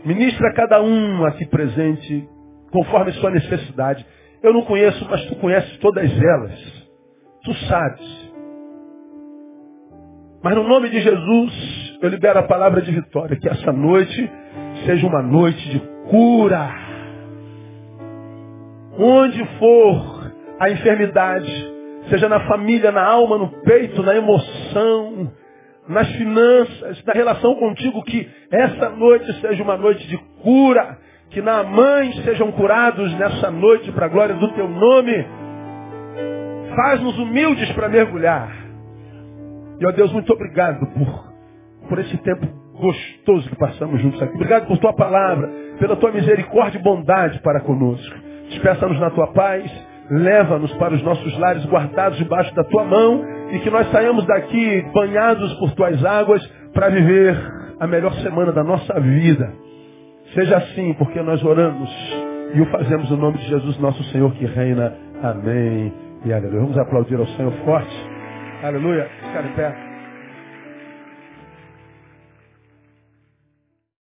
Ministra a cada um aqui presente conforme sua necessidade. Eu não conheço, mas tu conheces todas elas. Tu sabes. Mas no nome de Jesus, eu libero a palavra de vitória. Que essa noite seja uma noite de cura. Onde for a enfermidade, seja na família, na alma, no peito, na emoção, nas finanças, na relação contigo, que essa noite seja uma noite de cura, que na mãe sejam curados nessa noite para a glória do teu nome. Faz-nos humildes para mergulhar. E, ó Deus, muito obrigado por, por esse tempo gostoso que passamos juntos aqui. Obrigado por tua palavra, pela tua misericórdia e bondade para conosco. Despeça-nos na tua paz, leva-nos para os nossos lares guardados debaixo da tua mão e que nós saiamos daqui banhados por tuas águas para viver a melhor semana da nossa vida. Seja assim, porque nós oramos e o fazemos no nome de Jesus, nosso Senhor que reina. Amém e aleluia. Vamos aplaudir ao Senhor forte. Aleluia.